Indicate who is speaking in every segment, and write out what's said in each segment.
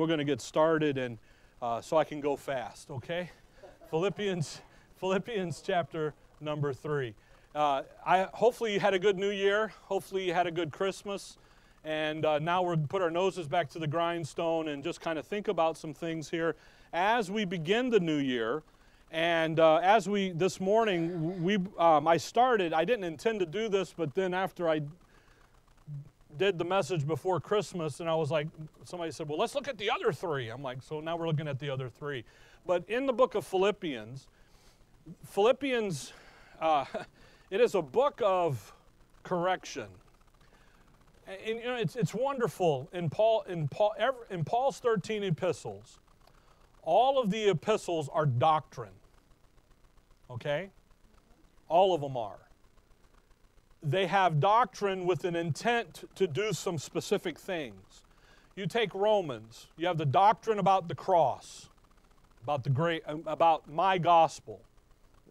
Speaker 1: we're going to get started, and uh, so I can go fast, okay? Philippians, Philippians chapter number three. Uh, I, hopefully, you had a good new year. Hopefully, you had a good Christmas. And uh, now we're put our noses back to the grindstone and just kind of think about some things here as we begin the new year. And uh, as we this morning, we um, I started. I didn't intend to do this, but then after I did the message before Christmas, and I was like, somebody said, "Well, let's look at the other three. I'm like, so now we're looking at the other three. But in the book of Philippians, Philippians, uh, it is a book of correction. And, you know, it's, it's wonderful in Paul in Paul in Paul's 13 epistles. All of the epistles are doctrine. Okay? All of them are. They have doctrine with an intent to do some specific things. You take Romans, you have the doctrine about the cross, about the great um, about my gospel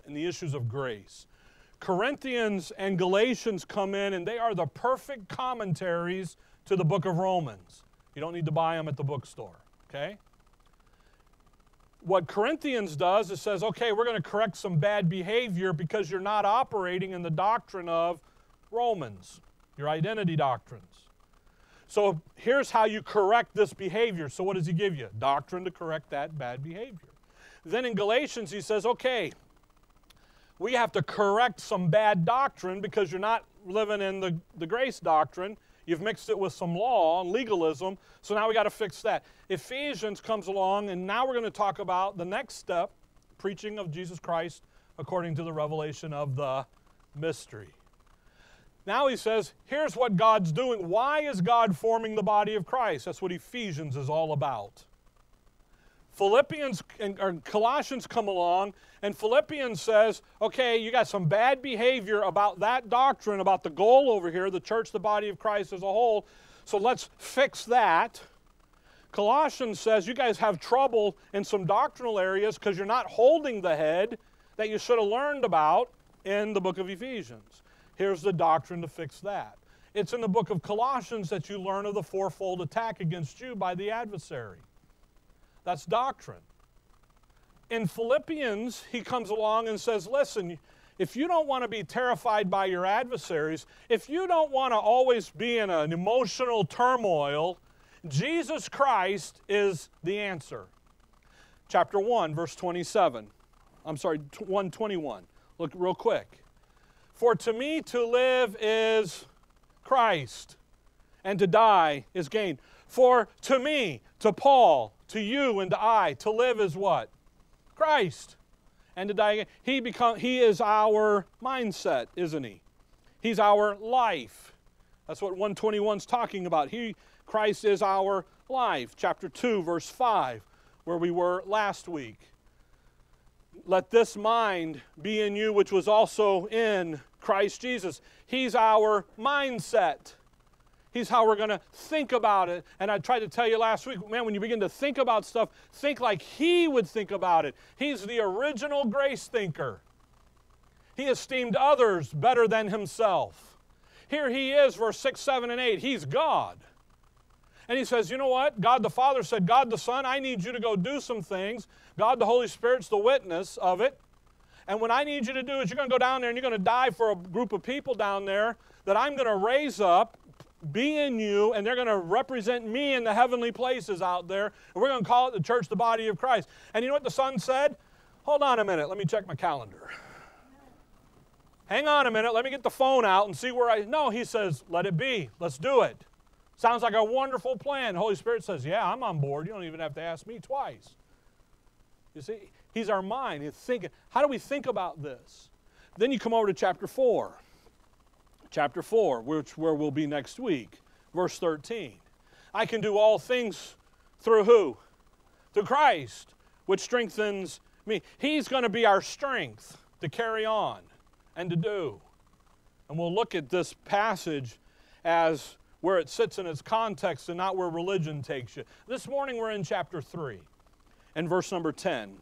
Speaker 1: and the issues of grace. Corinthians and Galatians come in and they are the perfect commentaries to the book of Romans. You don't need to buy them at the bookstore, okay? what Corinthians does is says, okay, we're going to correct some bad behavior because you're not operating in the doctrine of Romans, your identity doctrines. So here's how you correct this behavior. So what does he give you? Doctrine to correct that bad behavior. Then in Galatians, he says, okay, we have to correct some bad doctrine because you're not living in the, the grace doctrine. You've mixed it with some law and legalism, so now we got to fix that. Ephesians comes along, and now we're going to talk about the next step preaching of Jesus Christ according to the revelation of the mystery. Now he says, here's what God's doing. Why is God forming the body of Christ? That's what Ephesians is all about. Philippians and or Colossians come along, and Philippians says, okay, you got some bad behavior about that doctrine, about the goal over here, the church, the body of Christ as a whole. So let's fix that. Colossians says you guys have trouble in some doctrinal areas because you're not holding the head that you should have learned about in the book of Ephesians. Here's the doctrine to fix that. It's in the book of Colossians that you learn of the fourfold attack against you by the adversary. That's doctrine. In Philippians, he comes along and says, Listen, if you don't want to be terrified by your adversaries, if you don't want to always be in an emotional turmoil, Jesus Christ is the answer. Chapter 1, verse 27. I'm sorry, 121. Look real quick. For to me to live is Christ, and to die is gain. For to me, to Paul, to you and to I, to live is what? Christ. And to die again. He, become, he is our mindset, isn't he? He's our life. That's what 121 is talking about. He, Christ is our life. Chapter 2, verse 5, where we were last week. Let this mind be in you, which was also in Christ Jesus. He's our mindset. He's how we're going to think about it. And I tried to tell you last week, man, when you begin to think about stuff, think like He would think about it. He's the original grace thinker. He esteemed others better than Himself. Here He is, verse 6, 7, and 8. He's God. And He says, you know what? God the Father said, God the Son, I need you to go do some things. God the Holy Spirit's the witness of it. And what I need you to do is you're going to go down there and you're going to die for a group of people down there that I'm going to raise up be in you, and they're going to represent me in the heavenly places out there. And we're going to call it the church, the body of Christ. And you know what the son said? Hold on a minute. Let me check my calendar. Hang on a minute. Let me get the phone out and see where I. No, he says, let it be. Let's do it. Sounds like a wonderful plan. The Holy Spirit says, yeah, I'm on board. You don't even have to ask me twice. You see, he's our mind. He's thinking, how do we think about this? Then you come over to chapter 4 chapter 4, which where we'll be next week, verse 13. I can do all things through who? Through Christ, which strengthens me. He's going to be our strength to carry on and to do. And we'll look at this passage as where it sits in its context and not where religion takes you. This morning we're in chapter 3 and verse number 10.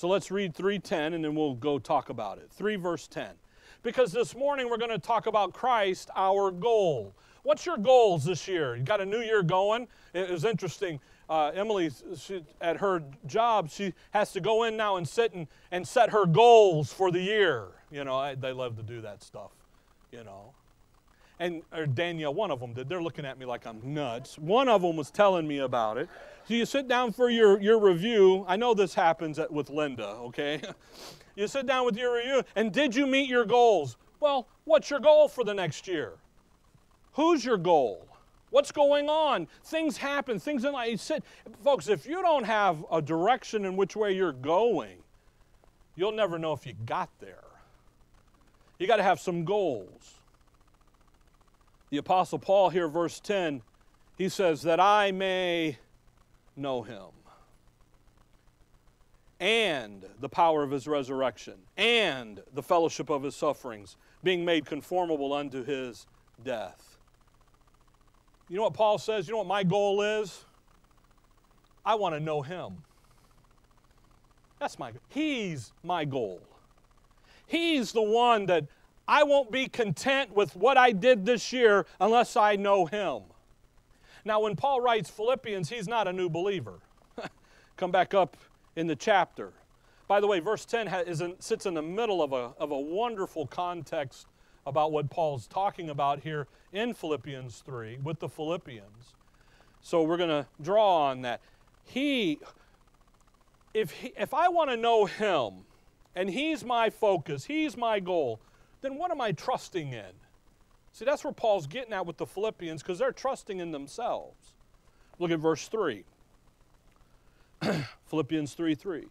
Speaker 1: So let's read 3:10 and then we'll go talk about it. 3 verse 10 because this morning we're going to talk about Christ, our goal. What's your goals this year? You got a new year going? It was interesting. uh, Emily, she, at her job, she has to go in now and sit and, and set her goals for the year. You know, I, they love to do that stuff, you know. And or Danielle, one of them did. They're looking at me like I'm nuts. One of them was telling me about it. So you sit down for your, your review. I know this happens at, with Linda, okay? you sit down with your review, and did you meet your goals? Well, what's your goal for the next year? Who's your goal? What's going on? Things happen. Things in life. You sit, folks. If you don't have a direction in which way you're going, you'll never know if you got there. You got to have some goals. The Apostle Paul here, verse 10, he says, That I may know him and the power of his resurrection and the fellowship of his sufferings, being made conformable unto his death you know what Paul says? You know what my goal is? I want to know him. That's my he's my goal. He's the one that I won't be content with what I did this year unless I know him. Now when Paul writes Philippians, he's not a new believer. Come back up in the chapter. By the way, verse 10 is in, sits in the middle of a, of a wonderful context about what Paul's talking about here in Philippians 3 with the Philippians. So we're going to draw on that. He, if, he, if I want to know him and he's my focus, he's my goal, then what am I trusting in? See, that's where Paul's getting at with the Philippians because they're trusting in themselves. Look at verse 3. Philippians 3 3.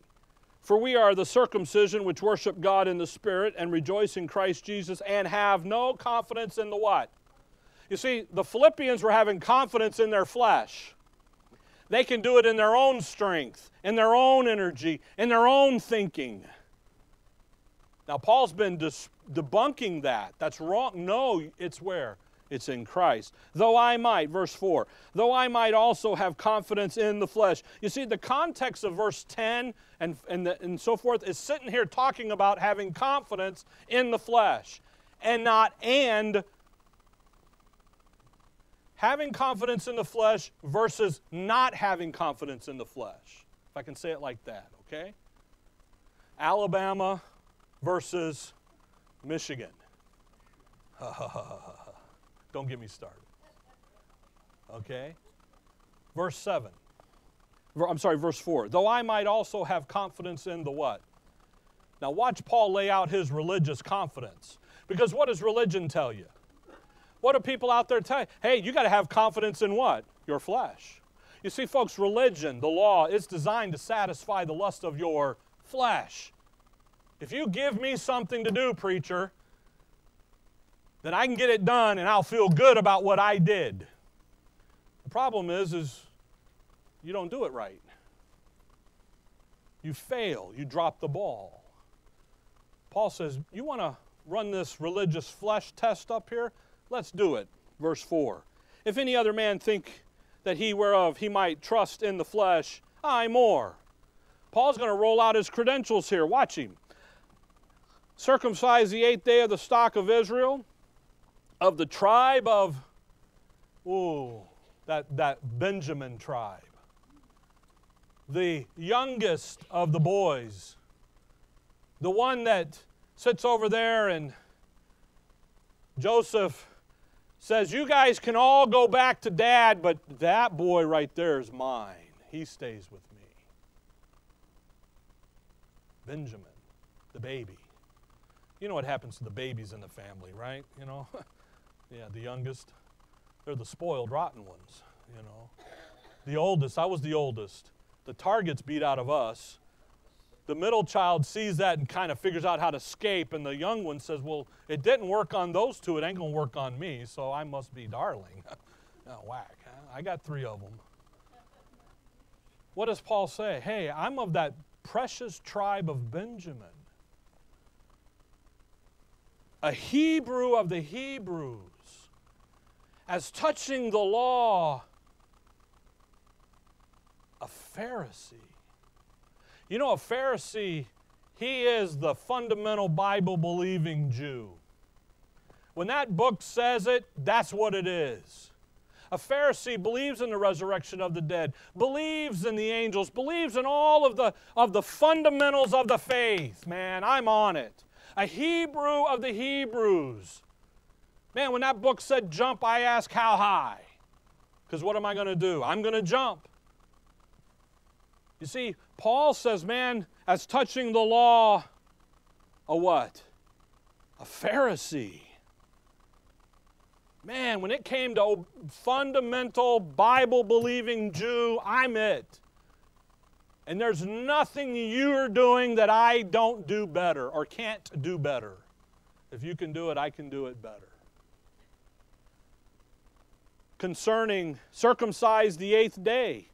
Speaker 1: For we are the circumcision which worship God in the Spirit and rejoice in Christ Jesus and have no confidence in the what? You see, the Philippians were having confidence in their flesh. They can do it in their own strength, in their own energy, in their own thinking. Now, Paul's been dis- debunking that. That's wrong. No, it's where? It's in Christ. Though I might, verse 4, though I might also have confidence in the flesh. You see, the context of verse 10 and, and, the, and so forth is sitting here talking about having confidence in the flesh and not and having confidence in the flesh versus not having confidence in the flesh. If I can say it like that, okay? Alabama versus Michigan. Don't get me started. Okay? Verse 7. I'm sorry, verse 4. Though I might also have confidence in the what? Now, watch Paul lay out his religious confidence. Because what does religion tell you? What do people out there tell you? Hey, you got to have confidence in what? Your flesh. You see, folks, religion, the law, is designed to satisfy the lust of your flesh. If you give me something to do, preacher, then I can get it done and I'll feel good about what I did. The problem is, is you don't do it right. You fail. You drop the ball. Paul says, You want to run this religious flesh test up here? Let's do it. Verse 4. If any other man think that he whereof he might trust in the flesh, I more. Paul's going to roll out his credentials here. Watch him. Circumcise the eighth day of the stock of Israel, of the tribe of, ooh, that, that Benjamin tribe. The youngest of the boys. The one that sits over there and Joseph says, You guys can all go back to dad, but that boy right there is mine. He stays with me. Benjamin, the baby. You know what happens to the babies in the family, right? You know? yeah, the youngest. They're the spoiled, rotten ones, you know. The oldest, I was the oldest. The target's beat out of us the middle child sees that and kind of figures out how to escape, and the young one says, Well, it didn't work on those two, it ain't to work on me, so I must be darling. oh, whack. Huh? I got three of them. What does Paul say? Hey, I'm of that precious tribe of Benjamin, a Hebrew of the Hebrews. As touching the law, a Pharisee. You know, a Pharisee, he is the fundamental Bible believing Jew. When that book says it, that's what it is. A Pharisee believes in the resurrection of the dead, believes in the angels, believes in all of the, of the fundamentals of the faith. Man, I'm on it. A Hebrew of the Hebrews. Man, when that book said jump, I asked how high. Because what am I going to do? I'm going to jump. You see, Paul says, man, as touching the law, a what? A Pharisee. Man, when it came to fundamental Bible believing Jew, I'm it. And there's nothing you're doing that I don't do better or can't do better. If you can do it, I can do it better. Concerning circumcised the eighth day.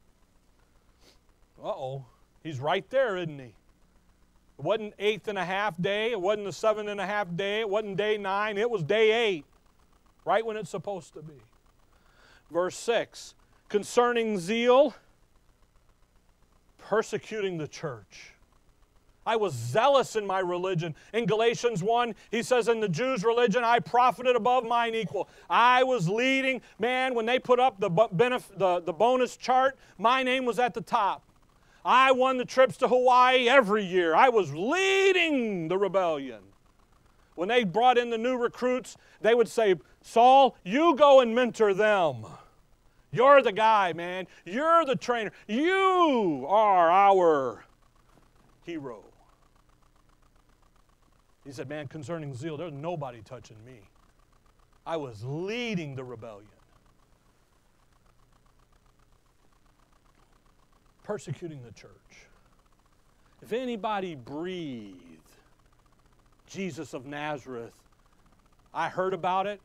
Speaker 1: Uh oh, he's right there, isn't he? It wasn't eighth and a half day, it wasn't the seven and a half day, it wasn't day nine, it was day eight right when it's supposed to be. Verse 6 concerning zeal, persecuting the church. I was zealous in my religion. In Galatians 1, he says, In the Jews' religion, I profited above mine equal. I was leading. Man, when they put up the, the, the bonus chart, my name was at the top. I won the trips to Hawaii every year. I was leading the rebellion. When they brought in the new recruits, they would say, Saul, you go and mentor them. You're the guy, man. You're the trainer. You are our hero. He said, Man, concerning zeal, there's nobody touching me. I was leading the rebellion. Persecuting the church. If anybody breathed Jesus of Nazareth, I heard about it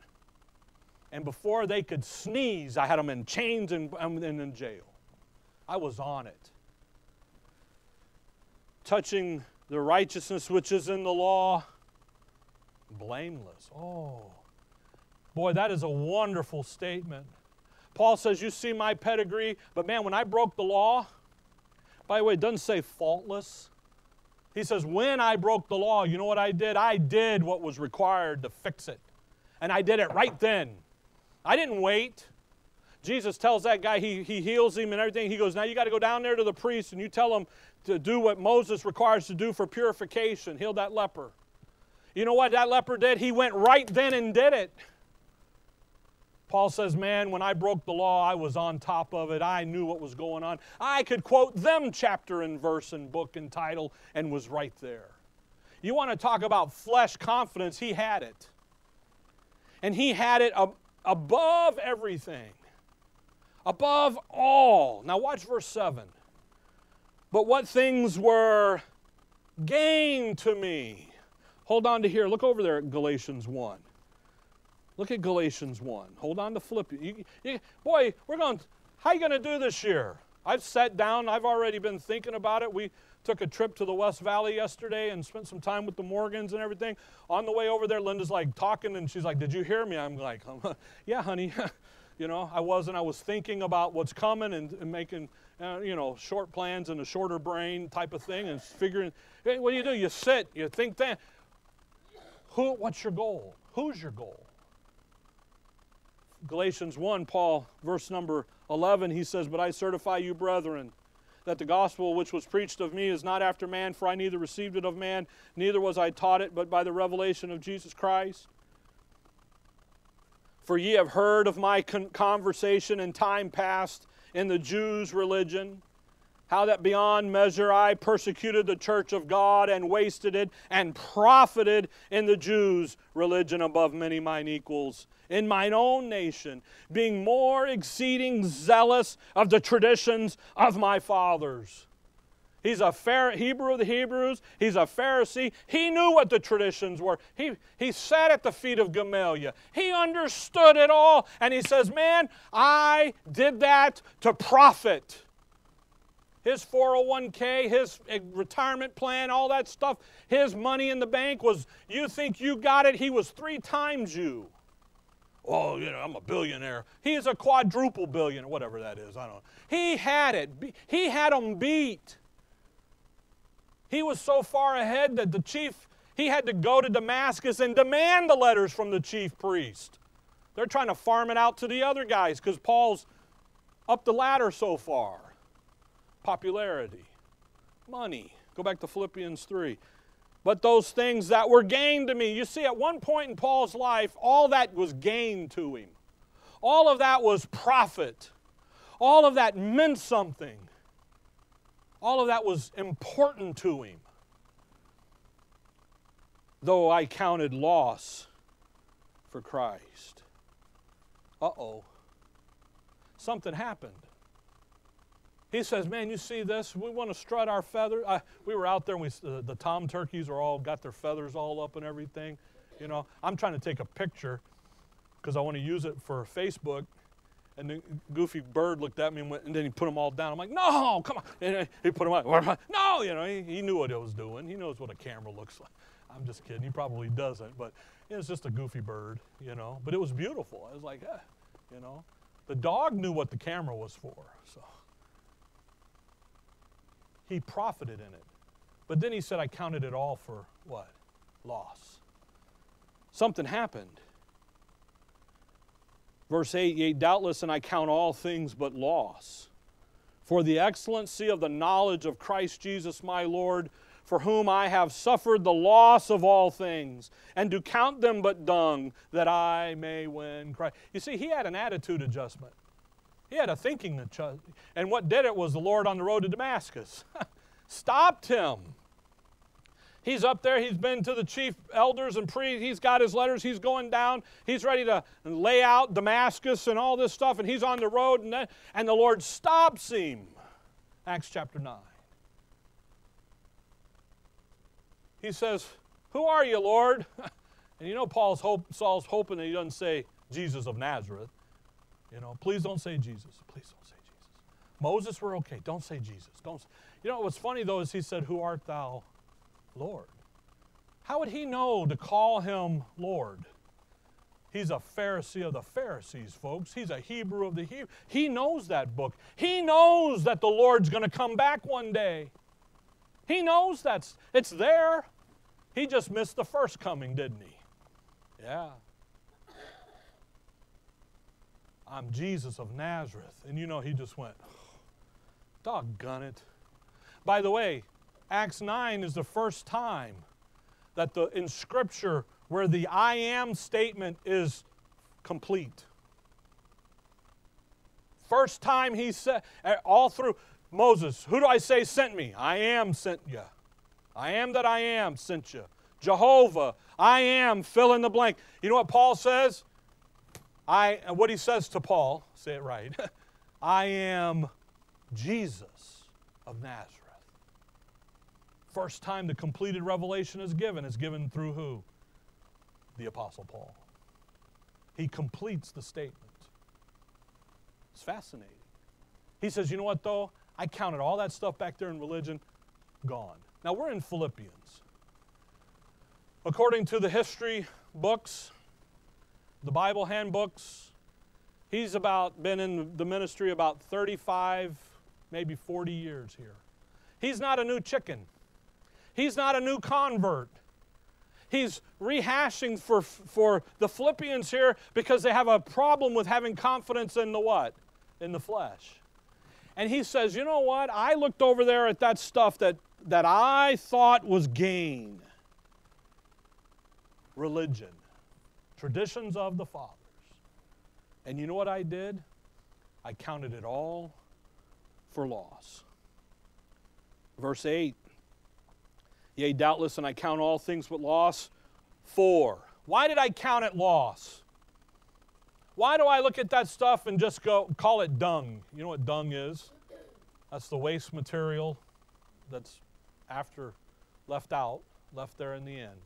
Speaker 1: and before they could sneeze, I had them in chains and, and in jail. I was on it. Touching the righteousness which is in the law, blameless. Oh, boy, that is a wonderful statement. Paul says, You see my pedigree, but man, when I broke the law, by the way, it doesn't say faultless. He says, When I broke the law, you know what I did? I did what was required to fix it. And I did it right then. I didn't wait. Jesus tells that guy, he, he heals him and everything. He goes, Now you got to go down there to the priest and you tell him to do what Moses requires to do for purification, heal that leper. You know what that leper did? He went right then and did it. Paul says, Man, when I broke the law, I was on top of it. I knew what was going on. I could quote them chapter and verse and book and title and was right there. You want to talk about flesh confidence? He had it. And he had it um, above everything, above all. Now, watch verse 7. But what things were gain to me? Hold on to here. Look over there at Galatians 1. Look at Galatians 1. Hold on to Philippians. Boy, we're going, how are you going to do this year? I've sat down, I've already been thinking about it. We took a trip to the West Valley yesterday and spent some time with the Morgans and everything. On the way over there, Linda's like talking and she's like, Did you hear me? I'm like, Yeah, honey. you know, I wasn't. I was thinking about what's coming and, and making, uh, you know, short plans and a shorter brain type of thing and figuring. Hey, what do you do? You sit, you think that. Who, what's your goal? Who's your goal? Galatians 1, Paul, verse number 11, he says, But I certify you, brethren, that the gospel which was preached of me is not after man, for I neither received it of man, neither was I taught it, but by the revelation of Jesus Christ. For ye have heard of my con- conversation in time past in the Jews' religion, how that beyond measure I persecuted the church of God and wasted it, and profited in the Jews' religion above many mine equals in mine own nation, being more exceeding zealous of the traditions of my fathers. He's a Pharaoh, Hebrew of the Hebrews. He's a Pharisee. He knew what the traditions were. He, he sat at the feet of Gamaliel. He understood it all. And he says, Man, I did that to profit. His 401k, his eh, retirement plan, all that stuff, his money in the bank was, you think you got it? He was three times you oh, you know, I'm a billionaire. He is a quadruple billionaire, whatever that is. I don't know. He had it. He had them beat. He was so far ahead that the chief, he had to go to Damascus and demand the letters from the chief priest. They're trying to farm it out to the other guys because Paul's up the ladder so far. Popularity, money. Go back to Philippians 3. But those things that were gained to me. You see, at one point in Paul's life, all that was gain to him. All of that was profit. All of that meant something. All of that was important to him. Though I counted loss for Christ. Uh oh. Something happened. He says, Man, you see this? We want to strut our feathers. Uh, we were out there and we, the tom turkeys are all got their feathers all up and everything. You know, I'm trying to take a picture because I want to use it for Facebook. And the goofy bird looked at me and, went, and then he put them all down. I'm like, no, come on. And he put them up. No, you know, he, he knew what he was doing. He knows what a camera looks like. I'm just kidding. He probably doesn't, but it was just a goofy bird, you know. But it was beautiful. I was like, eh, you know. The dog knew what the camera was for, so he profited in it. But then he said, I counted it all for what? Loss. Something happened. Verse 8, yea, doubtless, and I count all things but loss. For the excellency of the knowledge of Christ Jesus my Lord, for whom I have suffered the loss of all things, and do count them but dung, that I may win Christ. You see, he had an attitude adjustment. He had a thinking. And what did it was the Lord on the road to Damascus stopped him He's up there. He's been to the chief elders and priests. He's got his letters. He's going down. He's ready to lay out Damascus and all this stuff. And he's on the road. And, and the Lord stops him. Acts chapter 9. He says, Who are you, Lord? And you know Paul's hope, Saul's hoping that he doesn't say Jesus of Nazareth. You know, please don't say Jesus. Please don't say Jesus. Moses, we're okay. Don't say Jesus. Don't. You know what's funny though is he said, "Who art thou, Lord. How would he know to call him Lord? He's a Pharisee of the Pharisees, folks. He's a Hebrew of the Hebrew. He knows that book. He knows that the Lord's going to come back one day. He knows that's it's there. He just missed the first coming, didn't he? Yeah. I'm Jesus of Nazareth. And you know, he just went, doggone it. By the way, Acts 9 is the first time that the in scripture where the I am statement is complete. First time he said eh, all through Moses, who do I say sent me? I am sent you. I am that I am sent you. Jehovah, I am fill in the blank. You know what Paul says? I what he says to Paul, say it right. I am Jesus of Nazareth. First time the completed revelation is given is given through who? The Apostle Paul. He completes the statement. It's fascinating. He says, You know what, though? I counted all that stuff back there in religion, gone. Now we're in Philippians. According to the history books, the Bible handbooks, he's about been in the ministry about 35, maybe 40 years here. He's not a new chicken. He's not a new convert. He's rehashing for, for the Philippians here because they have a problem with having confidence in the what? In the flesh. And he says, you know what? I looked over there at that stuff that, that I thought was gain. Religion. Traditions of the fathers. And you know what I did? I counted it all for loss. Verse 8 Yea, doubtless, and I count all things but loss. For. Why did I count it loss? Why do I look at that stuff and just go call it dung? You know what dung is? That's the waste material that's after left out, left there in the end.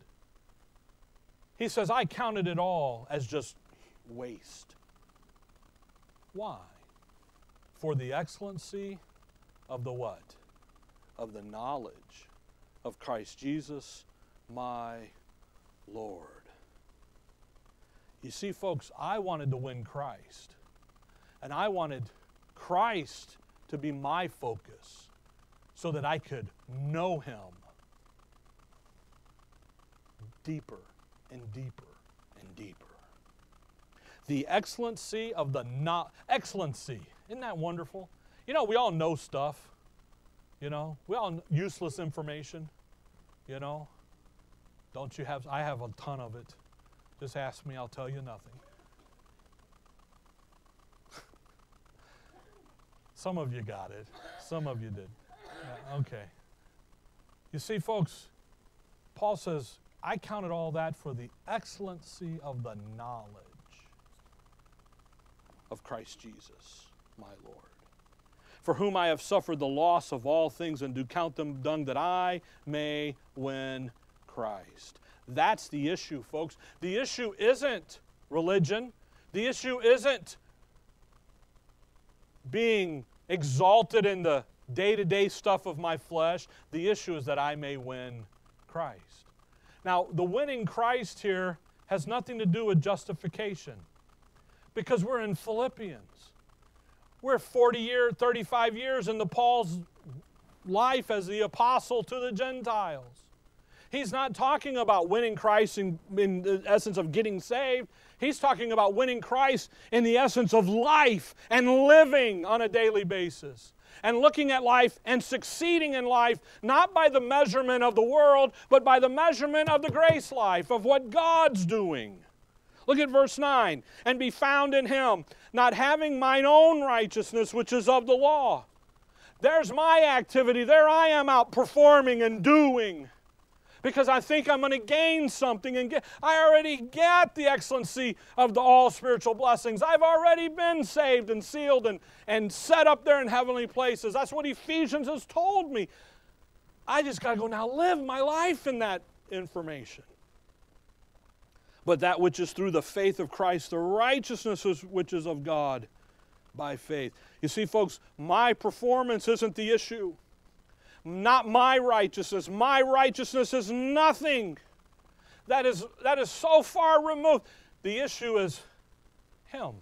Speaker 1: He says, I counted it all as just waste. Why? For the excellency of the what? Of the knowledge of Christ Jesus, my Lord. You see, folks, I wanted to win Christ. And I wanted Christ to be my focus so that I could know Him deeper and deeper and deeper. the excellency of the not excellency. Isn't that wonderful? You know, we all know stuff. You know, we all useless information. You know, don't you have? I have a ton of it. Just ask me, I'll tell you nothing. Some of you got it. Some of you did. Yeah, okay. You see, folks, Paul says, I counted all that for the excellency of the knowledge of Christ Jesus, my Lord. For whom I have suffered the loss of all things and do count them dung that I may win Christ. That's the issue, folks. The issue isn't religion. The issue isn't being exalted in the day to day stuff of my flesh. The issue is that I may win Christ. Now, the winning Christ here has nothing to do with justification because we're in Philippians. We're 40 years, 35 years into Paul's life as the apostle to the Gentiles. He's not talking about winning Christ in, in the essence of getting saved. He's talking about winning Christ in the essence of life and living on a daily basis. And looking at life and succeeding in life, not by the measurement of the world, but by the measurement of the grace life, of what God's doing. Look at verse 9. And be found in him, not having mine own righteousness, which is of the law. There's my activity. There I am out performing and doing because I think I'm going to gain something and get I already get the excellency of the all spiritual blessings. I've already been saved and sealed and, and set up there in heavenly places. That's what Ephesians has told me. I just got to go now live my life in that information. But that which is through the faith of Christ, the righteousness which is of God by faith. You see, folks, my performance isn't the issue not my righteousness. My righteousness is nothing. That is, that is so far removed. The issue is Him.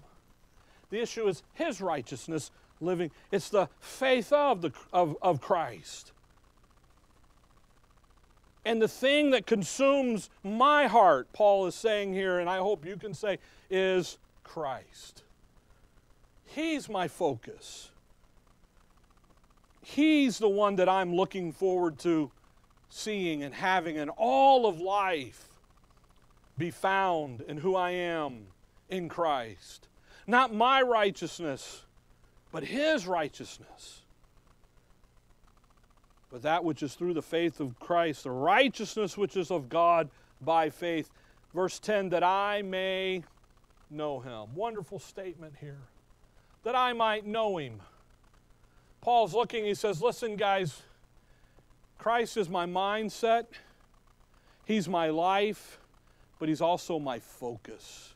Speaker 1: The issue is His righteousness living. It's the faith of, the, of, of Christ. And the thing that consumes my heart, Paul is saying here, and I hope you can say, is Christ. He's my focus. He's the one that I'm looking forward to seeing and having in all of life be found in who I am in Christ. Not my righteousness, but His righteousness. But that which is through the faith of Christ, the righteousness which is of God by faith. Verse 10 that I may know Him. Wonderful statement here. That I might know Him. Paul's looking, he says, Listen, guys, Christ is my mindset, He's my life, but He's also my focus.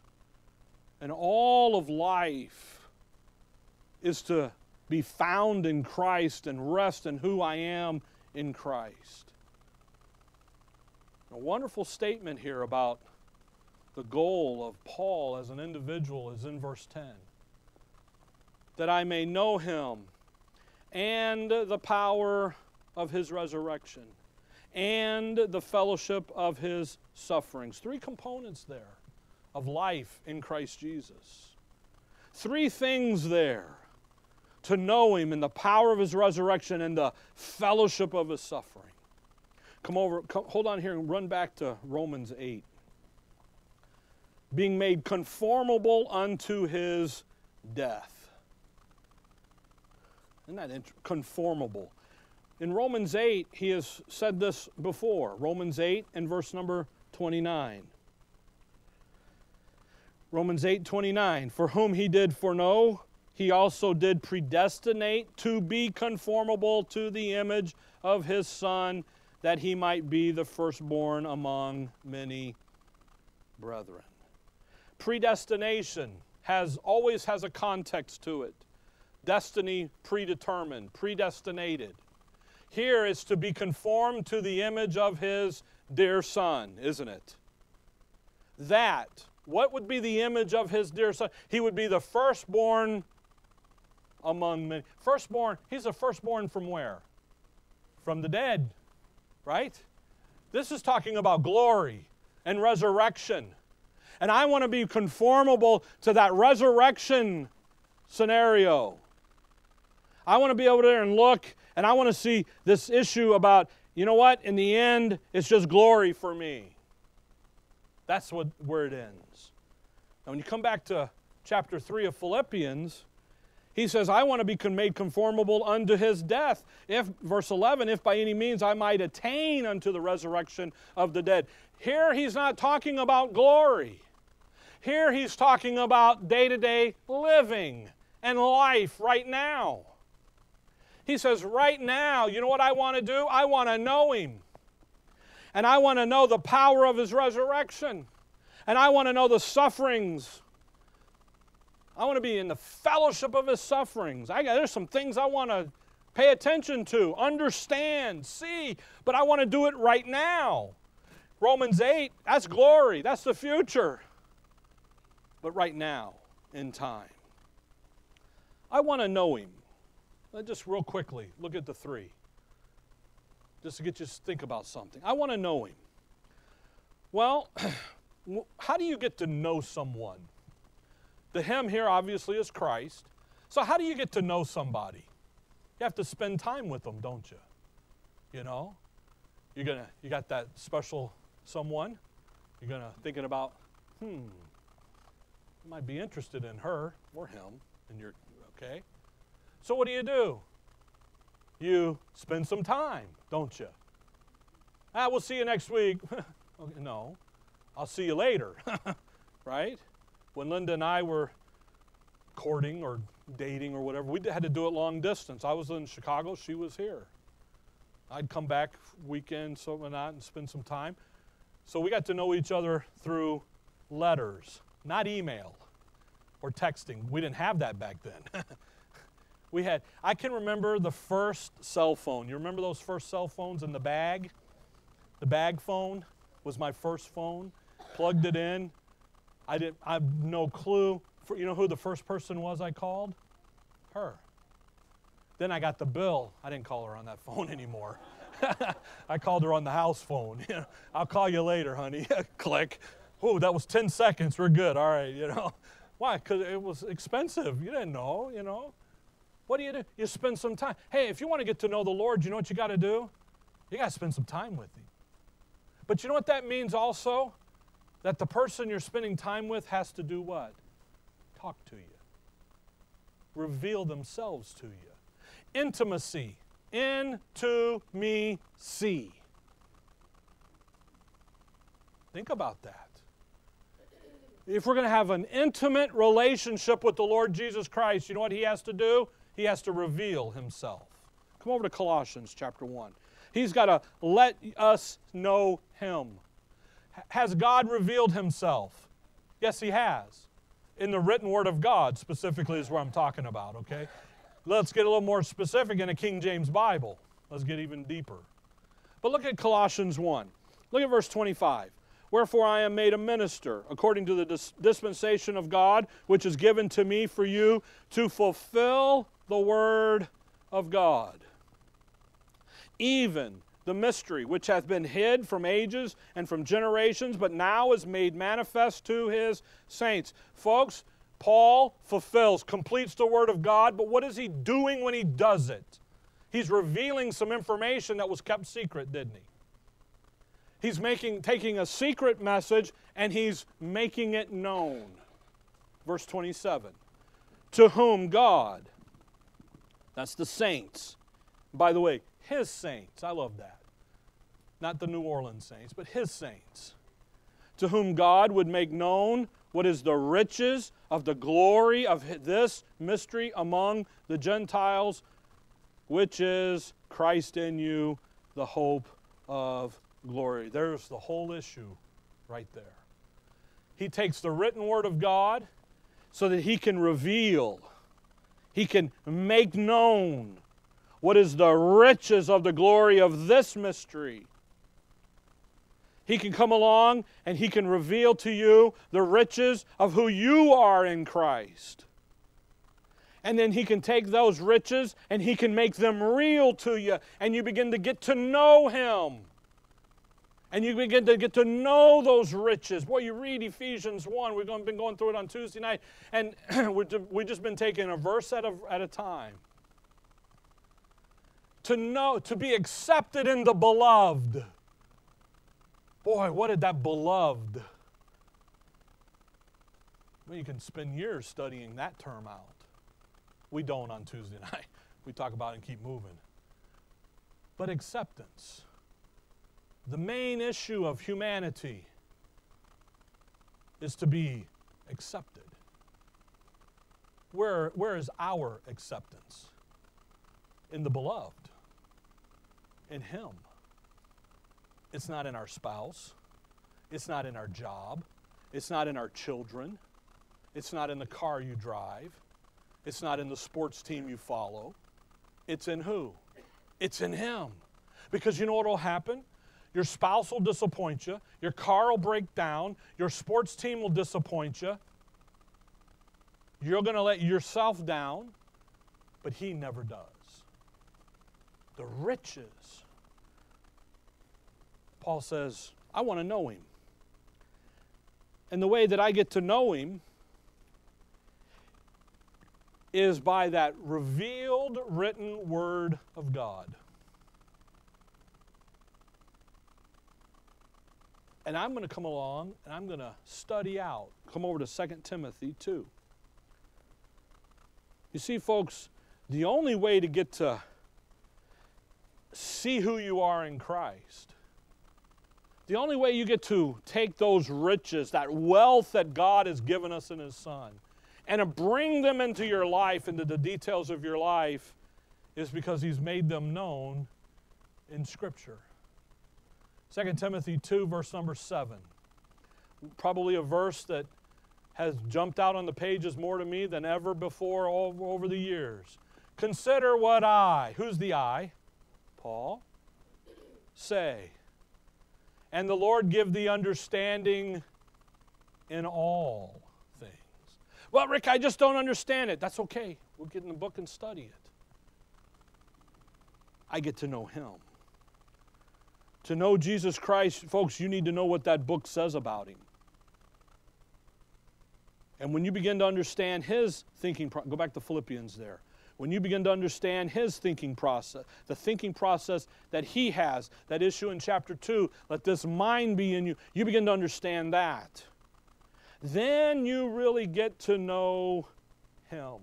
Speaker 1: And all of life is to be found in Christ and rest in who I am in Christ. A wonderful statement here about the goal of Paul as an individual is in verse 10 that I may know him and the power of his resurrection and the fellowship of his sufferings. Three components there of life in Christ Jesus. Three things there to know him in the power of his resurrection and the fellowship of his suffering. Come over, come, hold on here and run back to Romans 8. Being made conformable unto his death. Isn't that conformable? In Romans 8, he has said this before. Romans 8 and verse number 29. Romans 8 29. For whom he did foreknow, he also did predestinate to be conformable to the image of his Son, that he might be the firstborn among many brethren. Predestination has always has a context to it destiny predetermined, predestinated. Here is to be conformed to the image of his dear son, isn't it? That, what would be the image of his dear son? He would be the firstborn among many. Firstborn, he's a firstborn from where? From the dead, right? This is talking about glory and resurrection. And I want to be conformable to that resurrection scenario. I want to be over there and look and I want to see this issue about, you know what, in the end, it's just glory for me. That's what, where it ends. Now, when you come back to chapter 3 of Philippians, he says, I want to be made conformable unto his death. If, verse 11, if by any means I might attain unto the resurrection of the dead. Here he's not talking about glory. Here he's talking about day to day living and life right now. He says, right now, you know what I want to do? I want to know him. And I want to know the power of his resurrection. And I want to know the sufferings I want to be in the fellowship of his sufferings. I, there's some things I want to pay attention to, understand, see, but I want to do it right now. Romans 8, that's glory, that's the future. But right now, in time. I want to know him. Just real quickly, look at the three. Just to get you to think about something. I want to know him. Well, how do you get to know someone? The him here obviously is Christ. So, how do you get to know somebody? You have to spend time with them, don't you? You know? You're gonna, you got that special someone. You're gonna thinking about, hmm, you might be interested in her or him, and you're okay. So what do you do? You spend some time, don't you? Ah, we'll see you next week. okay, no, I'll see you later, right? When Linda and I were courting or dating or whatever, we had to do it long distance. I was in Chicago, she was here. I'd come back weekend, so and that, and spend some time. So we got to know each other through letters, not email or texting. We didn't have that back then. we had, I can remember the first cell phone. You remember those first cell phones in the bag? The bag phone was my first phone. Plugged it in, I didn't. I have no clue. For, you know who the first person was I called? Her. Then I got the bill. I didn't call her on that phone anymore. I called her on the house phone. I'll call you later, honey. Click. Oh, that was 10 seconds. We're good. All right, you know. Why? Because it was expensive. You didn't know, you know. What do you do? You spend some time. Hey, if you want to get to know the Lord, you know what you got to do? You got to spend some time with Him. But you know what that means also? that the person you're spending time with has to do what? Talk to you, reveal themselves to you. Intimacy. Into me see. Think about that. If we're going to have an intimate relationship with the Lord Jesus Christ, you know what he has to do? He has to reveal himself. Come over to Colossians chapter 1. He's got to let us know him. Has God revealed himself? Yes, he has. In the written word of God, specifically, is what I'm talking about, okay? Let's get a little more specific in a King James Bible. Let's get even deeper. But look at Colossians 1. Look at verse 25. Wherefore I am made a minister, according to the dis- dispensation of God, which is given to me for you to fulfill the word of God. Even the mystery which hath been hid from ages and from generations, but now is made manifest to his saints. Folks, Paul fulfills, completes the Word of God, but what is he doing when he does it? He's revealing some information that was kept secret, didn't he? He's making, taking a secret message and he's making it known. Verse 27 To whom God, that's the saints. By the way, his saints, I love that not the New Orleans saints, but his saints, to whom God would make known what is the riches of the glory of this mystery among the Gentiles, which is Christ in you, the hope of glory. There's the whole issue right there. He takes the written word of God so that he can reveal, he can make known what is the riches of the glory of this mystery he can come along and He can reveal to you the riches of who you are in Christ. And then He can take those riches and He can make them real to you, and you begin to get to know Him. And you begin to get to know those riches. Boy, you read Ephesians 1. We've been going through it on Tuesday night. And we've just been taking a verse at a, at a time. To know, to be accepted in the beloved. Boy, what did that beloved? Well, you can spend years studying that term out. We don't on Tuesday night. We talk about it and keep moving. But acceptance the main issue of humanity is to be accepted. Where, where is our acceptance? In the beloved, in Him. It's not in our spouse, it's not in our job, it's not in our children, it's not in the car you drive, it's not in the sports team you follow. It's in who? It's in Him. Because you know what will happen? Your spouse will disappoint you. Your car will break down. Your sports team will disappoint you. You're going to let yourself down, but He never does. The riches. Paul says, I want to know Him. And the way that I get to know Him is by that revealed written Word of God. And I'm going to come along and I'm going to study out. Come over to 2 Timothy 2. You see, folks, the only way to get to see who you are in Christ, the only way you get to take those riches, that wealth that God has given us in His Son, and to bring them into your life, into the details of your life, is because He's made them known in Scripture. 2 Timothy 2, verse number 7. Probably a verse that has jumped out on the pages more to me than ever before over the years. Consider what I, who's the I? Paul. Say. And the Lord give thee understanding in all things. Well, Rick, I just don't understand it. That's okay. We'll get in the book and study it. I get to know Him. To know Jesus Christ, folks, you need to know what that book says about him. And when you begin to understand his thinking, go back to Philippians there. When you begin to understand his thinking process, the thinking process that he has, that issue in chapter 2, let this mind be in you, you begin to understand that. Then you really get to know him.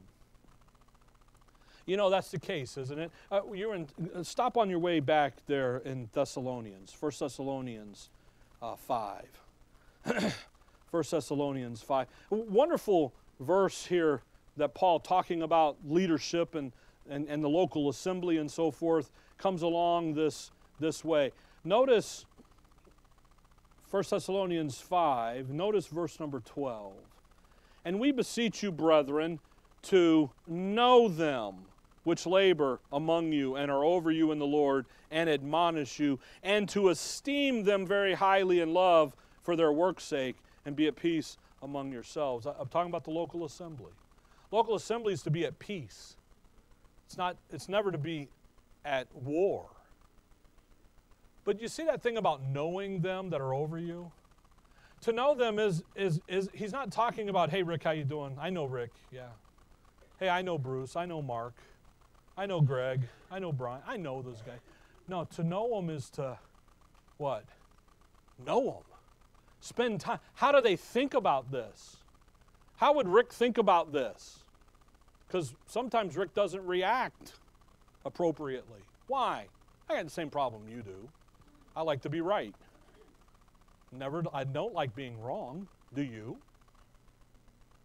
Speaker 1: You know, that's the case, isn't it? Uh, you're in, uh, stop on your way back there in Thessalonians, 1 Thessalonians uh, 5. 1 Thessalonians 5. Wonderful verse here that Paul, talking about leadership and, and, and the local assembly and so forth, comes along this, this way. Notice 1 Thessalonians 5, notice verse number 12. And we beseech you, brethren, to know them which labor among you and are over you in the Lord and admonish you, and to esteem them very highly in love for their work's sake, and be at peace among yourselves. I'm talking about the local assembly. Local assembly is to be at peace. It's not it's never to be at war. But you see that thing about knowing them that are over you? To know them is is is he's not talking about, hey Rick, how you doing? I know Rick, yeah. Hey, I know Bruce, I know Mark. I know Greg. I know Brian. I know those guys. No, to know them is to what? Know them. Spend time. How do they think about this? How would Rick think about this? Because sometimes Rick doesn't react appropriately. Why? I got the same problem you do. I like to be right. Never, I don't like being wrong. Do you?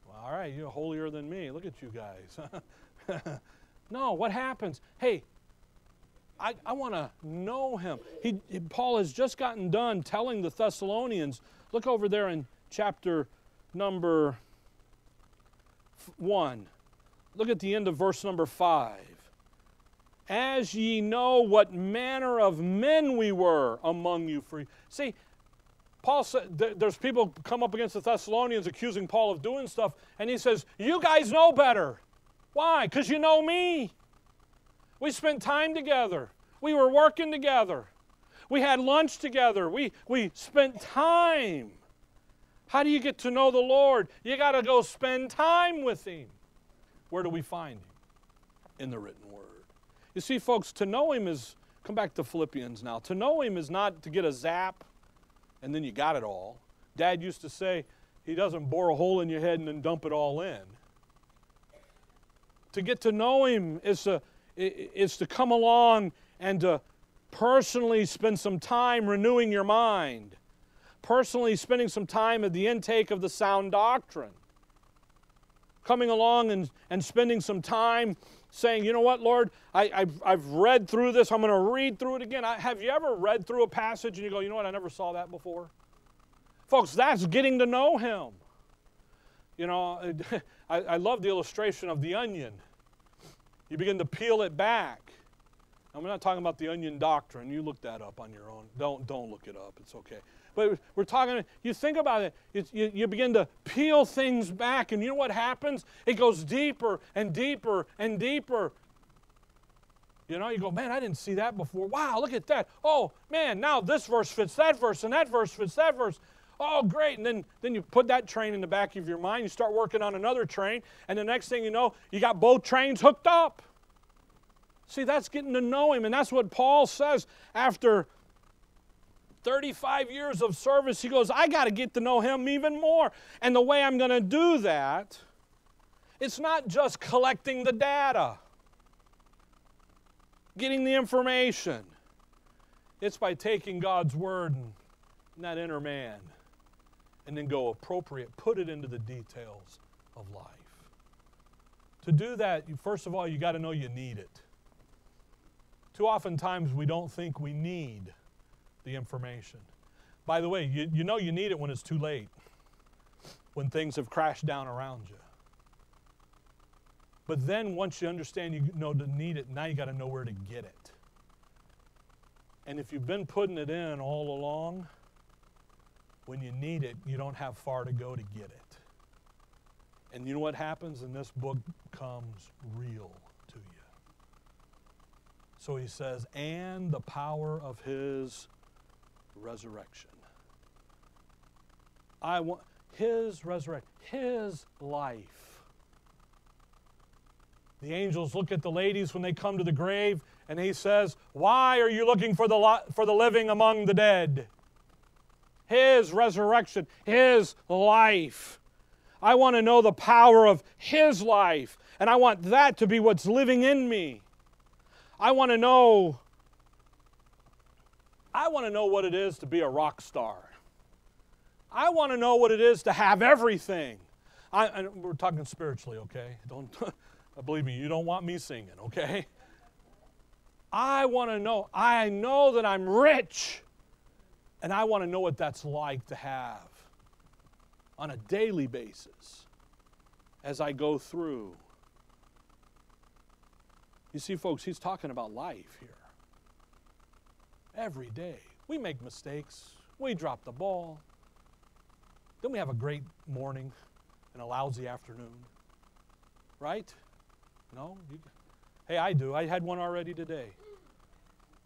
Speaker 1: Well, all right, you're holier than me. Look at you guys. No, what happens? Hey, I, I want to know him. He, Paul has just gotten done telling the Thessalonians, look over there in chapter number 1. Look at the end of verse number 5. As ye know what manner of men we were among you. For see, Paul said there's people come up against the Thessalonians accusing Paul of doing stuff, and he says, "You guys know better." Why? Because you know me. We spent time together. We were working together. We had lunch together. We, we spent time. How do you get to know the Lord? You got to go spend time with Him. Where do we find Him? In the written Word. You see, folks, to know Him is, come back to Philippians now. To know Him is not to get a zap and then you got it all. Dad used to say, He doesn't bore a hole in your head and then dump it all in. To get to know Him is to, is to come along and to personally spend some time renewing your mind, personally spending some time at the intake of the sound doctrine, coming along and, and spending some time saying, you know what, Lord, I, have I've read through this. I'm going to read through it again. I, have you ever read through a passage and you go, you know what, I never saw that before? Folks, that's getting to know Him. You know, I, I love the illustration of the onion. You begin to peel it back. I'm not talking about the onion doctrine. You look that up on your own. Don't, don't look it up. It's okay. But we're talking, you think about it, you, you begin to peel things back, and you know what happens? It goes deeper and deeper and deeper. You know, you go, man, I didn't see that before. Wow, look at that. Oh, man, now this verse fits that verse, and that verse fits that verse. Oh, great. And then, then you put that train in the back of your mind. You start working on another train, and the next thing you know, you got both trains hooked up. See, that's getting to know him. And that's what Paul says after 35 years of service. He goes, I got to get to know him even more. And the way I'm going to do that, it's not just collecting the data, getting the information. It's by taking God's word and, and that inner man and then go appropriate, put it into the details of life. To do that, first of all, you got to know you need it. Too often times we don't think we need the information. By the way, you, you know you need it when it's too late, when things have crashed down around you. But then once you understand you know to need it, now you got to know where to get it. And if you've been putting it in all along, when you need it, you don't have far to go to get it. And you know what happens? And this book comes real to you. so he says, and the power of his resurrection. I want his resurrection, his life. The angels look at the ladies when they come to the grave, and he says, Why are you looking for the, for the living among the dead? His resurrection, his life. I want to know the power of his life, and I want that to be what's living in me. I want to know I want to know what it is to be a rock star. I want to know what it is to have everything. I, we're talking spiritually, okay? Don't believe me. You don't want me singing, okay? I want to know. I know that I'm rich, and I want to know what that's like to have on a daily basis as I go through. You see, folks, he's talking about life here. Every day. We make mistakes. We drop the ball. Then we have a great morning and a lousy afternoon. Right? No? You, hey, I do. I had one already today.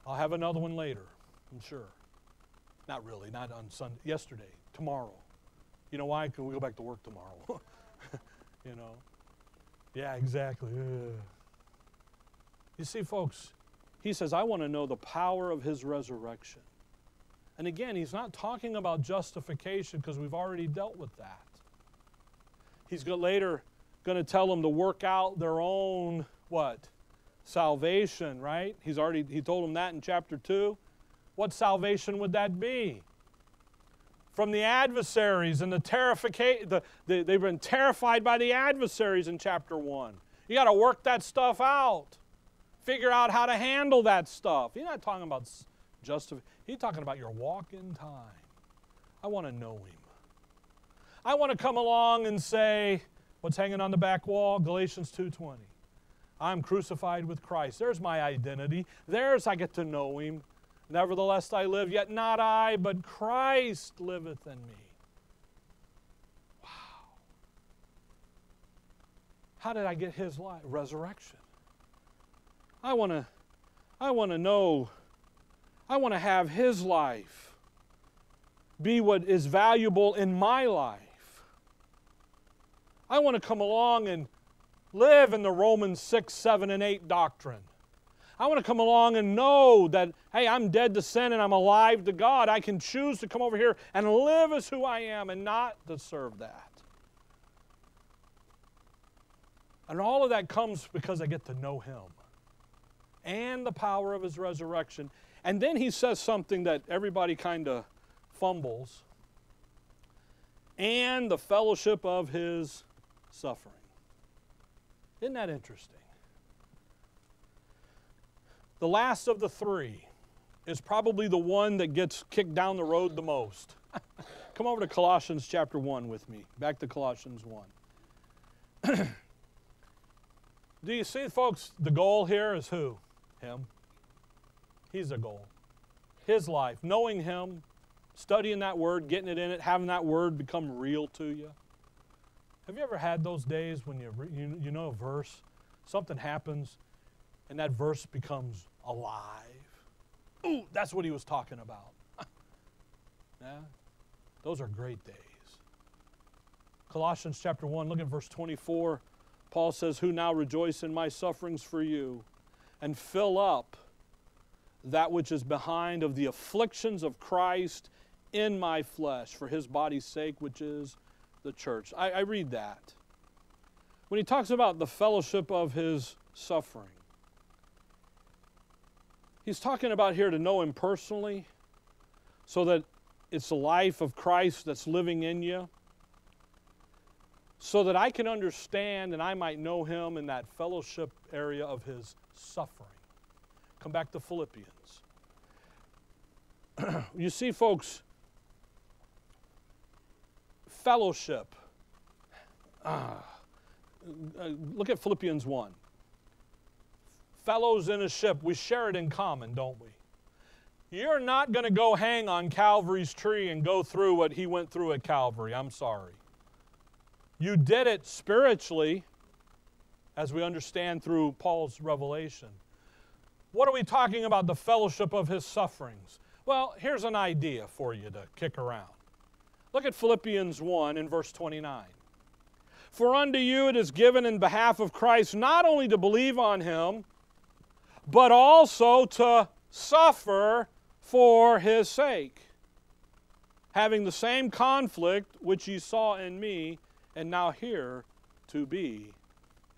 Speaker 1: I'll have another one later, I'm sure. Not really, not on Sunday. Yesterday, tomorrow. You know why? Can we go back to work tomorrow? you know? Yeah, exactly. Ugh. You see, folks, he says, I want to know the power of his resurrection. And again, he's not talking about justification because we've already dealt with that. He's later going to tell them to work out their own what? Salvation, right? He's already he told them that in chapter 2. What salvation would that be? From the adversaries and the terrification, the, the, they've been terrified by the adversaries in chapter 1. You got to work that stuff out figure out how to handle that stuff. He's not talking about just he's talking about your walk in time. I want to know him. I want to come along and say, what's hanging on the back wall? Galatians 2:20. I'm crucified with Christ. There's my identity. There's I get to know him. Nevertheless I live, yet not I, but Christ liveth in me. Wow. How did I get his life? Resurrection. I want to I want to know I want to have his life be what is valuable in my life. I want to come along and live in the Romans 6, 7, and 8 doctrine. I want to come along and know that, hey, I'm dead to sin and I'm alive to God. I can choose to come over here and live as who I am and not to serve that. And all of that comes because I get to know Him and the power of His resurrection. And then He says something that everybody kind of fumbles and the fellowship of His suffering. Isn't that interesting? The last of the three is probably the one that gets kicked down the road the most. Come over to Colossians chapter 1 with me. Back to Colossians 1. Do you see, folks, the goal here is who? Him. He's the goal. His life, knowing Him, studying that word, getting it in it, having that word become real to you. Have you ever had those days when you, you, you know a verse, something happens, and that verse becomes alive? Ooh, that's what he was talking about. yeah, those are great days. Colossians chapter 1, look at verse 24. Paul says, Who now rejoice in my sufferings for you, and fill up that which is behind of the afflictions of Christ in my flesh for his body's sake, which is the church. I, I read that. When he talks about the fellowship of his suffering, he's talking about here to know him personally so that it's the life of Christ that's living in you, so that I can understand and I might know him in that fellowship area of his suffering. Come back to Philippians. you see, folks, fellowship. Ah, uh, look at Philippians 1. Fellows in a ship, we share it in common, don't we? You're not going to go hang on Calvary's tree and go through what he went through at Calvary. I'm sorry. You did it spiritually, as we understand through Paul's revelation. What are we talking about? The fellowship of his sufferings. Well, here's an idea for you to kick around. Look at Philippians 1 in verse 29. For unto you it is given in behalf of Christ not only to believe on him, but also to suffer for his sake, having the same conflict which ye saw in me, and now hear to be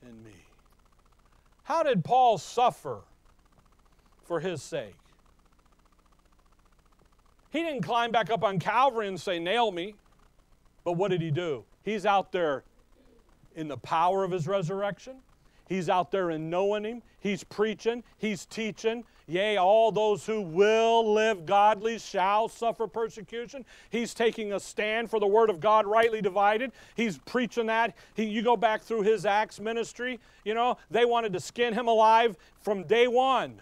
Speaker 1: in me. How did Paul suffer for his sake? He didn't climb back up on Calvary and say, Nail me. But what did he do? He's out there in the power of his resurrection. He's out there in knowing him. He's preaching. He's teaching. Yea, all those who will live godly shall suffer persecution. He's taking a stand for the word of God rightly divided. He's preaching that. He, you go back through his Acts ministry, you know, they wanted to skin him alive from day one.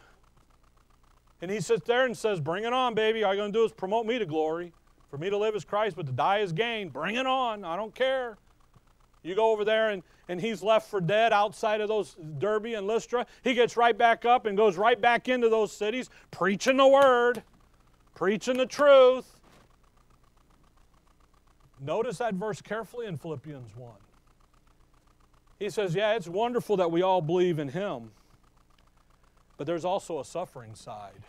Speaker 1: And he sits there and says, Bring it on, baby. All you're going to do is promote me to glory. For me to live is Christ, but to die is gain. Bring it on. I don't care. You go over there and, and he's left for dead outside of those Derbe and Lystra. He gets right back up and goes right back into those cities, preaching the word, preaching the truth. Notice that verse carefully in Philippians 1. He says, Yeah, it's wonderful that we all believe in him, but there's also a suffering side.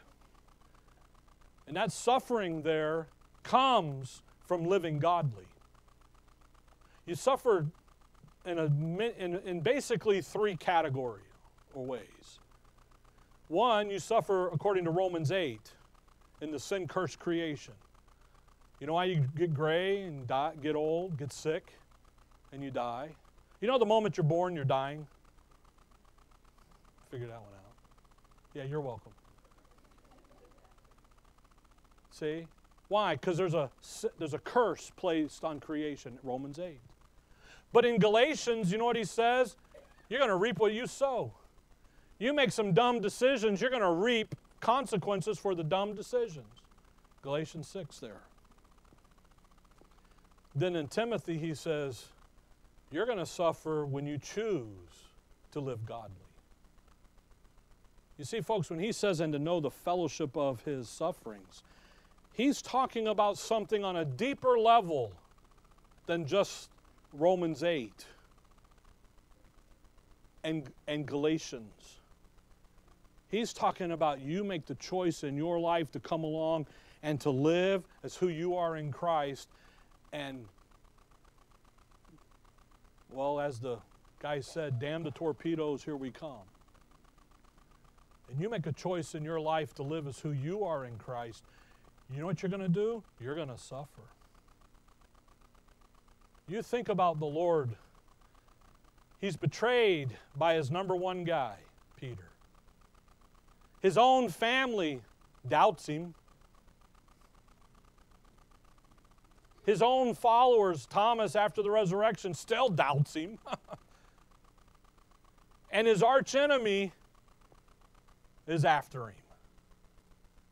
Speaker 1: And that suffering there comes from living godly. You suffer in, a, in, in basically three categories or ways. One, you suffer according to Romans 8 in the sin cursed creation. You know why you get gray and die, get old, get sick, and you die? You know the moment you're born, you're dying? Figure that one out. Yeah, you're welcome. See? Why? Because there's a, there's a curse placed on creation, Romans 8. But in Galatians, you know what he says? You're going to reap what you sow. You make some dumb decisions, you're going to reap consequences for the dumb decisions. Galatians 6 there. Then in Timothy, he says, You're going to suffer when you choose to live godly. You see, folks, when he says, and to know the fellowship of his sufferings, he's talking about something on a deeper level than just Romans 8 and, and Galatians. He's talking about you make the choice in your life to come along and to live as who you are in Christ. And, well, as the guy said, damn the torpedoes, here we come. And you make a choice in your life to live as who you are in Christ. You know what you're going to do? You're going to suffer. You think about the Lord. He's betrayed by his number one guy, Peter. His own family doubts him. His own followers, Thomas, after the resurrection, still doubts him. and his archenemy is after him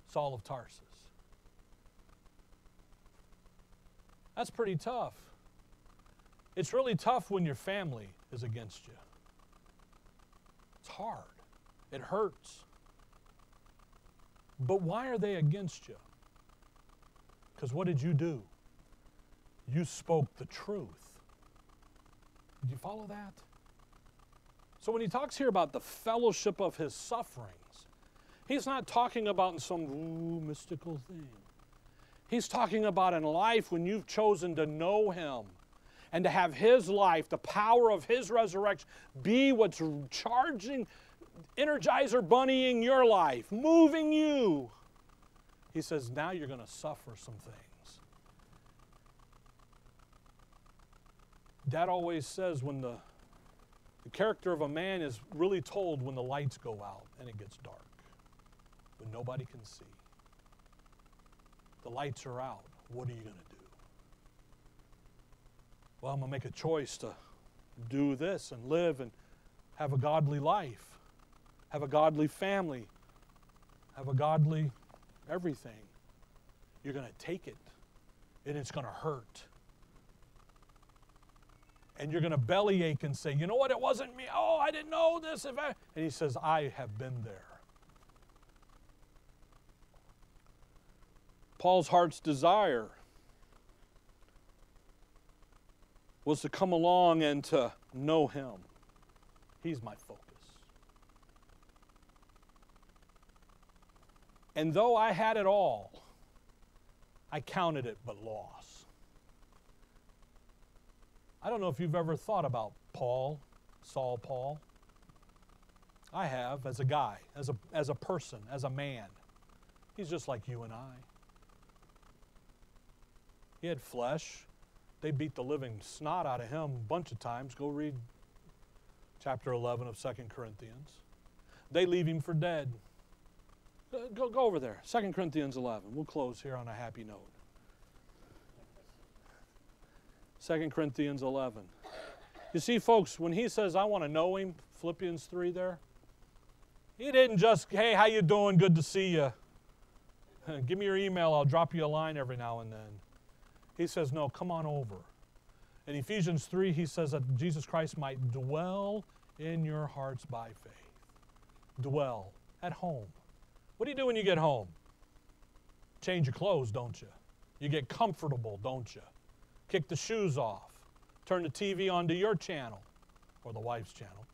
Speaker 1: Saul of Tarsus. That's pretty tough. It's really tough when your family is against you. It's hard, it hurts. But why are they against you? Because what did you do? You spoke the truth. Do you follow that? So when he talks here about the fellowship of his sufferings, he's not talking about some ooh, mystical thing. He's talking about in life when you've chosen to know him and to have his life, the power of his resurrection, be what's charging, energizer bunnying your life, moving you. He says, now you're going to suffer some things. Dad always says when the, the character of a man is really told when the lights go out and it gets dark, when nobody can see. The lights are out. What are you going to do? Well, I'm going to make a choice to do this and live and have a godly life have a godly family, have a godly everything. You're going to take it, and it's going to hurt. And you're going to bellyache and say, You know what? It wasn't me. Oh, I didn't know this. And he says, I have been there. Paul's heart's desire was to come along and to know him. He's my focus. And though I had it all, I counted it but loss. I don't know if you've ever thought about Paul, Saul Paul. I have as a guy, as a, as a person, as a man. He's just like you and I. He had flesh. They beat the living snot out of him a bunch of times. Go read chapter 11 of Second Corinthians. They leave him for dead. Go, go over there. 2 Corinthians 11. We'll close here on a happy note. 2 Corinthians 11. You see, folks, when he says, I want to know him, Philippians 3 there, he didn't just, hey, how you doing? Good to see you. Give me your email. I'll drop you a line every now and then. He says, no, come on over. In Ephesians 3, he says that Jesus Christ might dwell in your hearts by faith. Dwell at home. What do you do when you get home? Change your clothes, don't you? You get comfortable, don't you? Kick the shoes off. Turn the TV onto your channel or the wife's channel.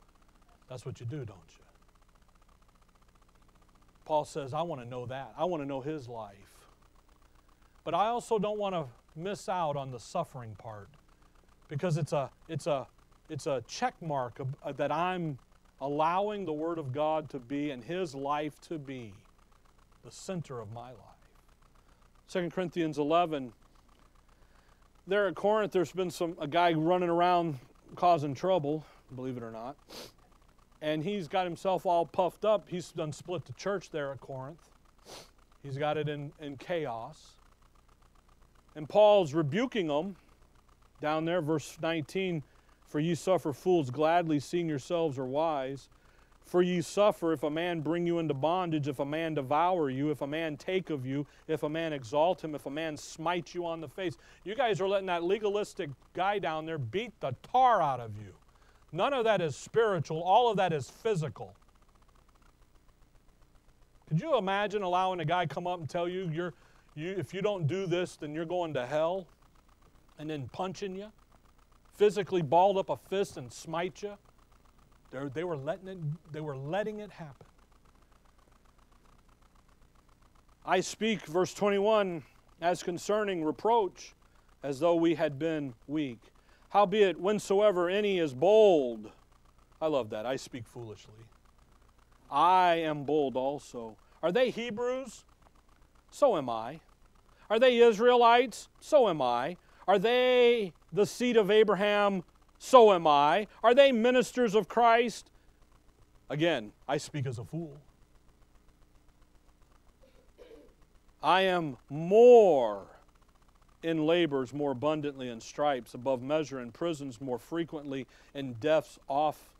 Speaker 1: That's what you do, don't you? Paul says, I want to know that. I want to know his life. But I also don't want to miss out on the suffering part because it's a, it's a, it's a check mark of, uh, that I'm allowing the Word of God to be and His life to be the center of my life. 2 Corinthians 11. There at Corinth, there's been some a guy running around causing trouble, believe it or not. And he's got himself all puffed up. He's done split the church there at Corinth. He's got it in, in chaos. And Paul's rebuking them down there, verse 19 For you suffer fools gladly, seeing yourselves are wise. For ye suffer if a man bring you into bondage, if a man devour you, if a man take of you, if a man exalt him, if a man smite you on the face. You guys are letting that legalistic guy down there beat the tar out of you. None of that is spiritual, all of that is physical. Could you imagine allowing a guy come up and tell you you're you if you don't do this then you're going to hell and then punching you? Physically balled up a fist and smite you? They're, they were letting it they were letting it happen. I speak verse 21 as concerning reproach as though we had been weak. Howbeit, whensoever any is bold, I love that. I speak foolishly. I am bold also. Are they Hebrews? So am I. Are they Israelites? So am I. Are they the seed of Abraham? So am I. Are they ministers of Christ? Again, I speak as a fool. I am more in labors more abundantly in stripes above measure in prisons more frequently in deaths off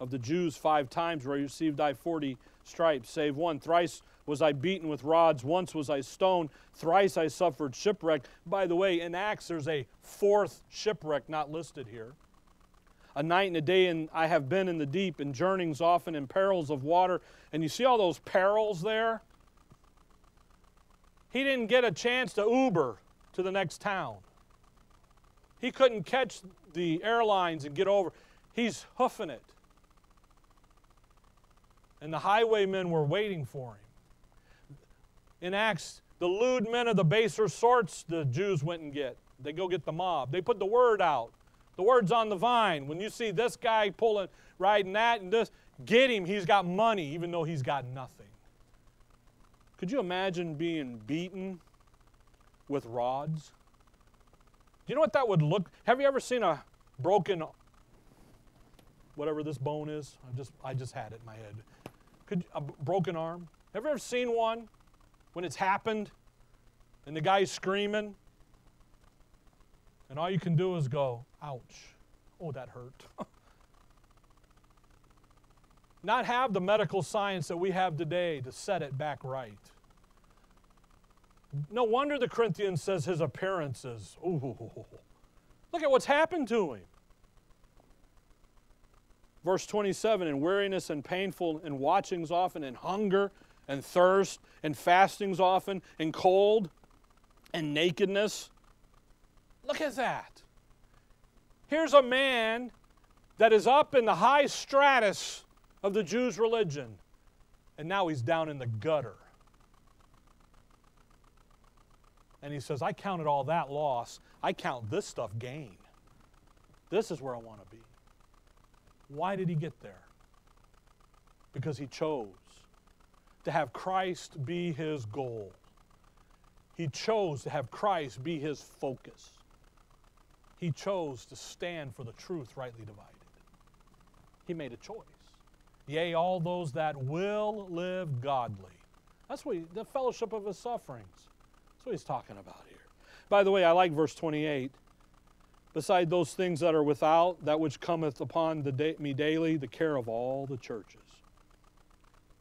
Speaker 1: of the Jews five times where I received I forty stripes save one thrice was I beaten with rods once was I stoned thrice I suffered shipwreck by the way in Acts there's a fourth shipwreck not listed here a night and a day and I have been in the deep in journeyings often in perils of water and you see all those perils there he didn't get a chance to Uber to the next town. He couldn't catch the airlines and get over. He's hoofing it. And the highwaymen were waiting for him. In Acts, the lewd men of the baser sorts the Jews went and get. They go get the mob. They put the word out. The word's on the vine. When you see this guy pulling, riding that and this, get him. He's got money, even though he's got nothing. Could you imagine being beaten with rods? Do you know what that would look? Have you ever seen a broken whatever this bone is? I just I just had it in my head. Could a broken arm? Have you ever seen one when it's happened and the guy's screaming and all you can do is go, "Ouch. Oh, that hurt." Not have the medical science that we have today to set it back right. No wonder the Corinthians says his appearances. Ooh, look at what's happened to him. Verse 27 in weariness and painful and watchings often and hunger and thirst and fastings often and cold and nakedness. Look at that. Here's a man that is up in the high stratus of the Jews' religion, and now he's down in the gutter. And he says, I counted all that loss. I count this stuff gain. This is where I want to be. Why did he get there? Because he chose to have Christ be his goal. He chose to have Christ be his focus. He chose to stand for the truth rightly divided. He made a choice. Yea, all those that will live godly. That's what he, the fellowship of his sufferings. That's what he's talking about here. By the way, I like verse 28. Beside those things that are without, that which cometh upon me daily, the care of all the churches.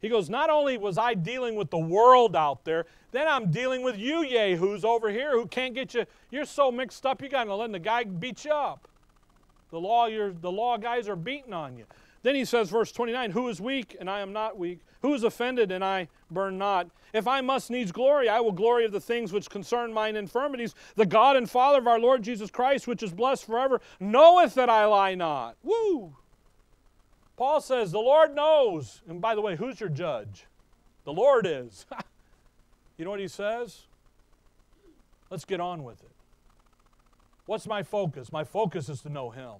Speaker 1: He goes, Not only was I dealing with the world out there, then I'm dealing with you, yay, who's over here, who can't get you. You're so mixed up, you got to let the guy beat you up. The law, the law guys are beating on you. Then he says, verse 29, Who is weak, and I am not weak? Who is offended, and I burn not? If I must needs glory, I will glory of the things which concern mine infirmities. The God and Father of our Lord Jesus Christ, which is blessed forever, knoweth that I lie not. Woo! Paul says, The Lord knows. And by the way, who's your judge? The Lord is. you know what he says? Let's get on with it. What's my focus? My focus is to know him.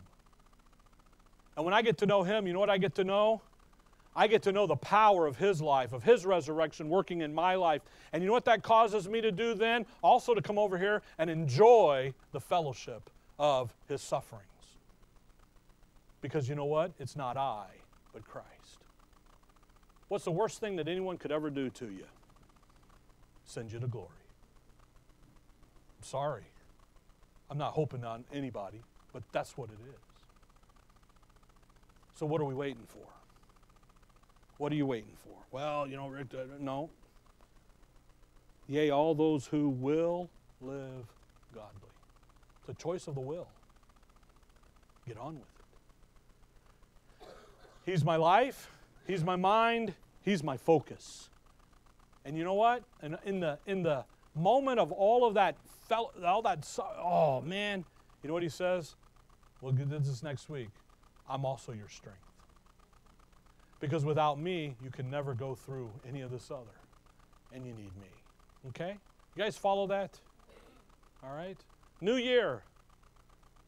Speaker 1: And when I get to know Him, you know what I get to know? I get to know the power of His life, of His resurrection working in my life. And you know what that causes me to do then? Also to come over here and enjoy the fellowship of His sufferings. Because you know what? It's not I, but Christ. What's the worst thing that anyone could ever do to you? Send you to glory. I'm sorry. I'm not hoping on anybody, but that's what it is. So, what are we waiting for? What are you waiting for? Well, you know, uh, no. Yea, all those who will live godly. It's a choice of the will. Get on with it. He's my life, He's my mind, He's my focus. And you know what? And in the in the moment of all of that fell all that oh man, you know what he says? We'll get this next week. I'm also your strength. Because without me, you can never go through any of this other. And you need me. Okay? You guys follow that? All right? New year.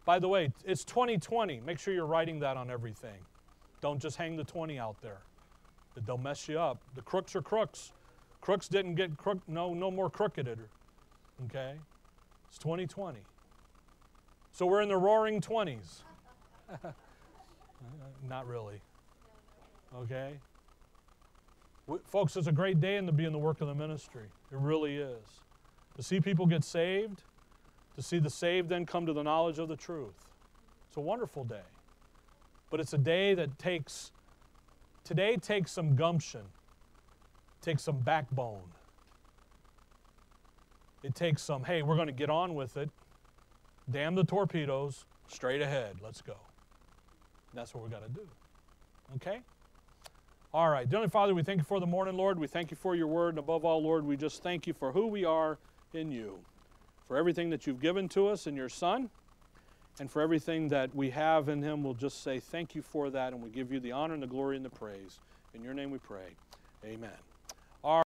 Speaker 1: By the way, it's 2020. Make sure you're writing that on everything. Don't just hang the 20 out there. They'll mess you up. The crooks are crooks. Crooks didn't get crook no no more crooked. Okay? It's 2020. So we're in the roaring 20s. Not really. Okay? W- Folks, it's a great day and to be in the work of the ministry. It really is. To see people get saved, to see the saved then come to the knowledge of the truth. It's a wonderful day. But it's a day that takes, today takes some gumption, takes some backbone. It takes some, hey, we're going to get on with it. Damn the torpedoes, straight ahead, let's go. That's what we got to do. Okay? All right. Dearly Father, we thank you for the morning, Lord. We thank you for your word. And above all, Lord, we just thank you for who we are in you, for everything that you've given to us in your Son, and for everything that we have in him. We'll just say thank you for that, and we give you the honor and the glory and the praise. In your name we pray. Amen.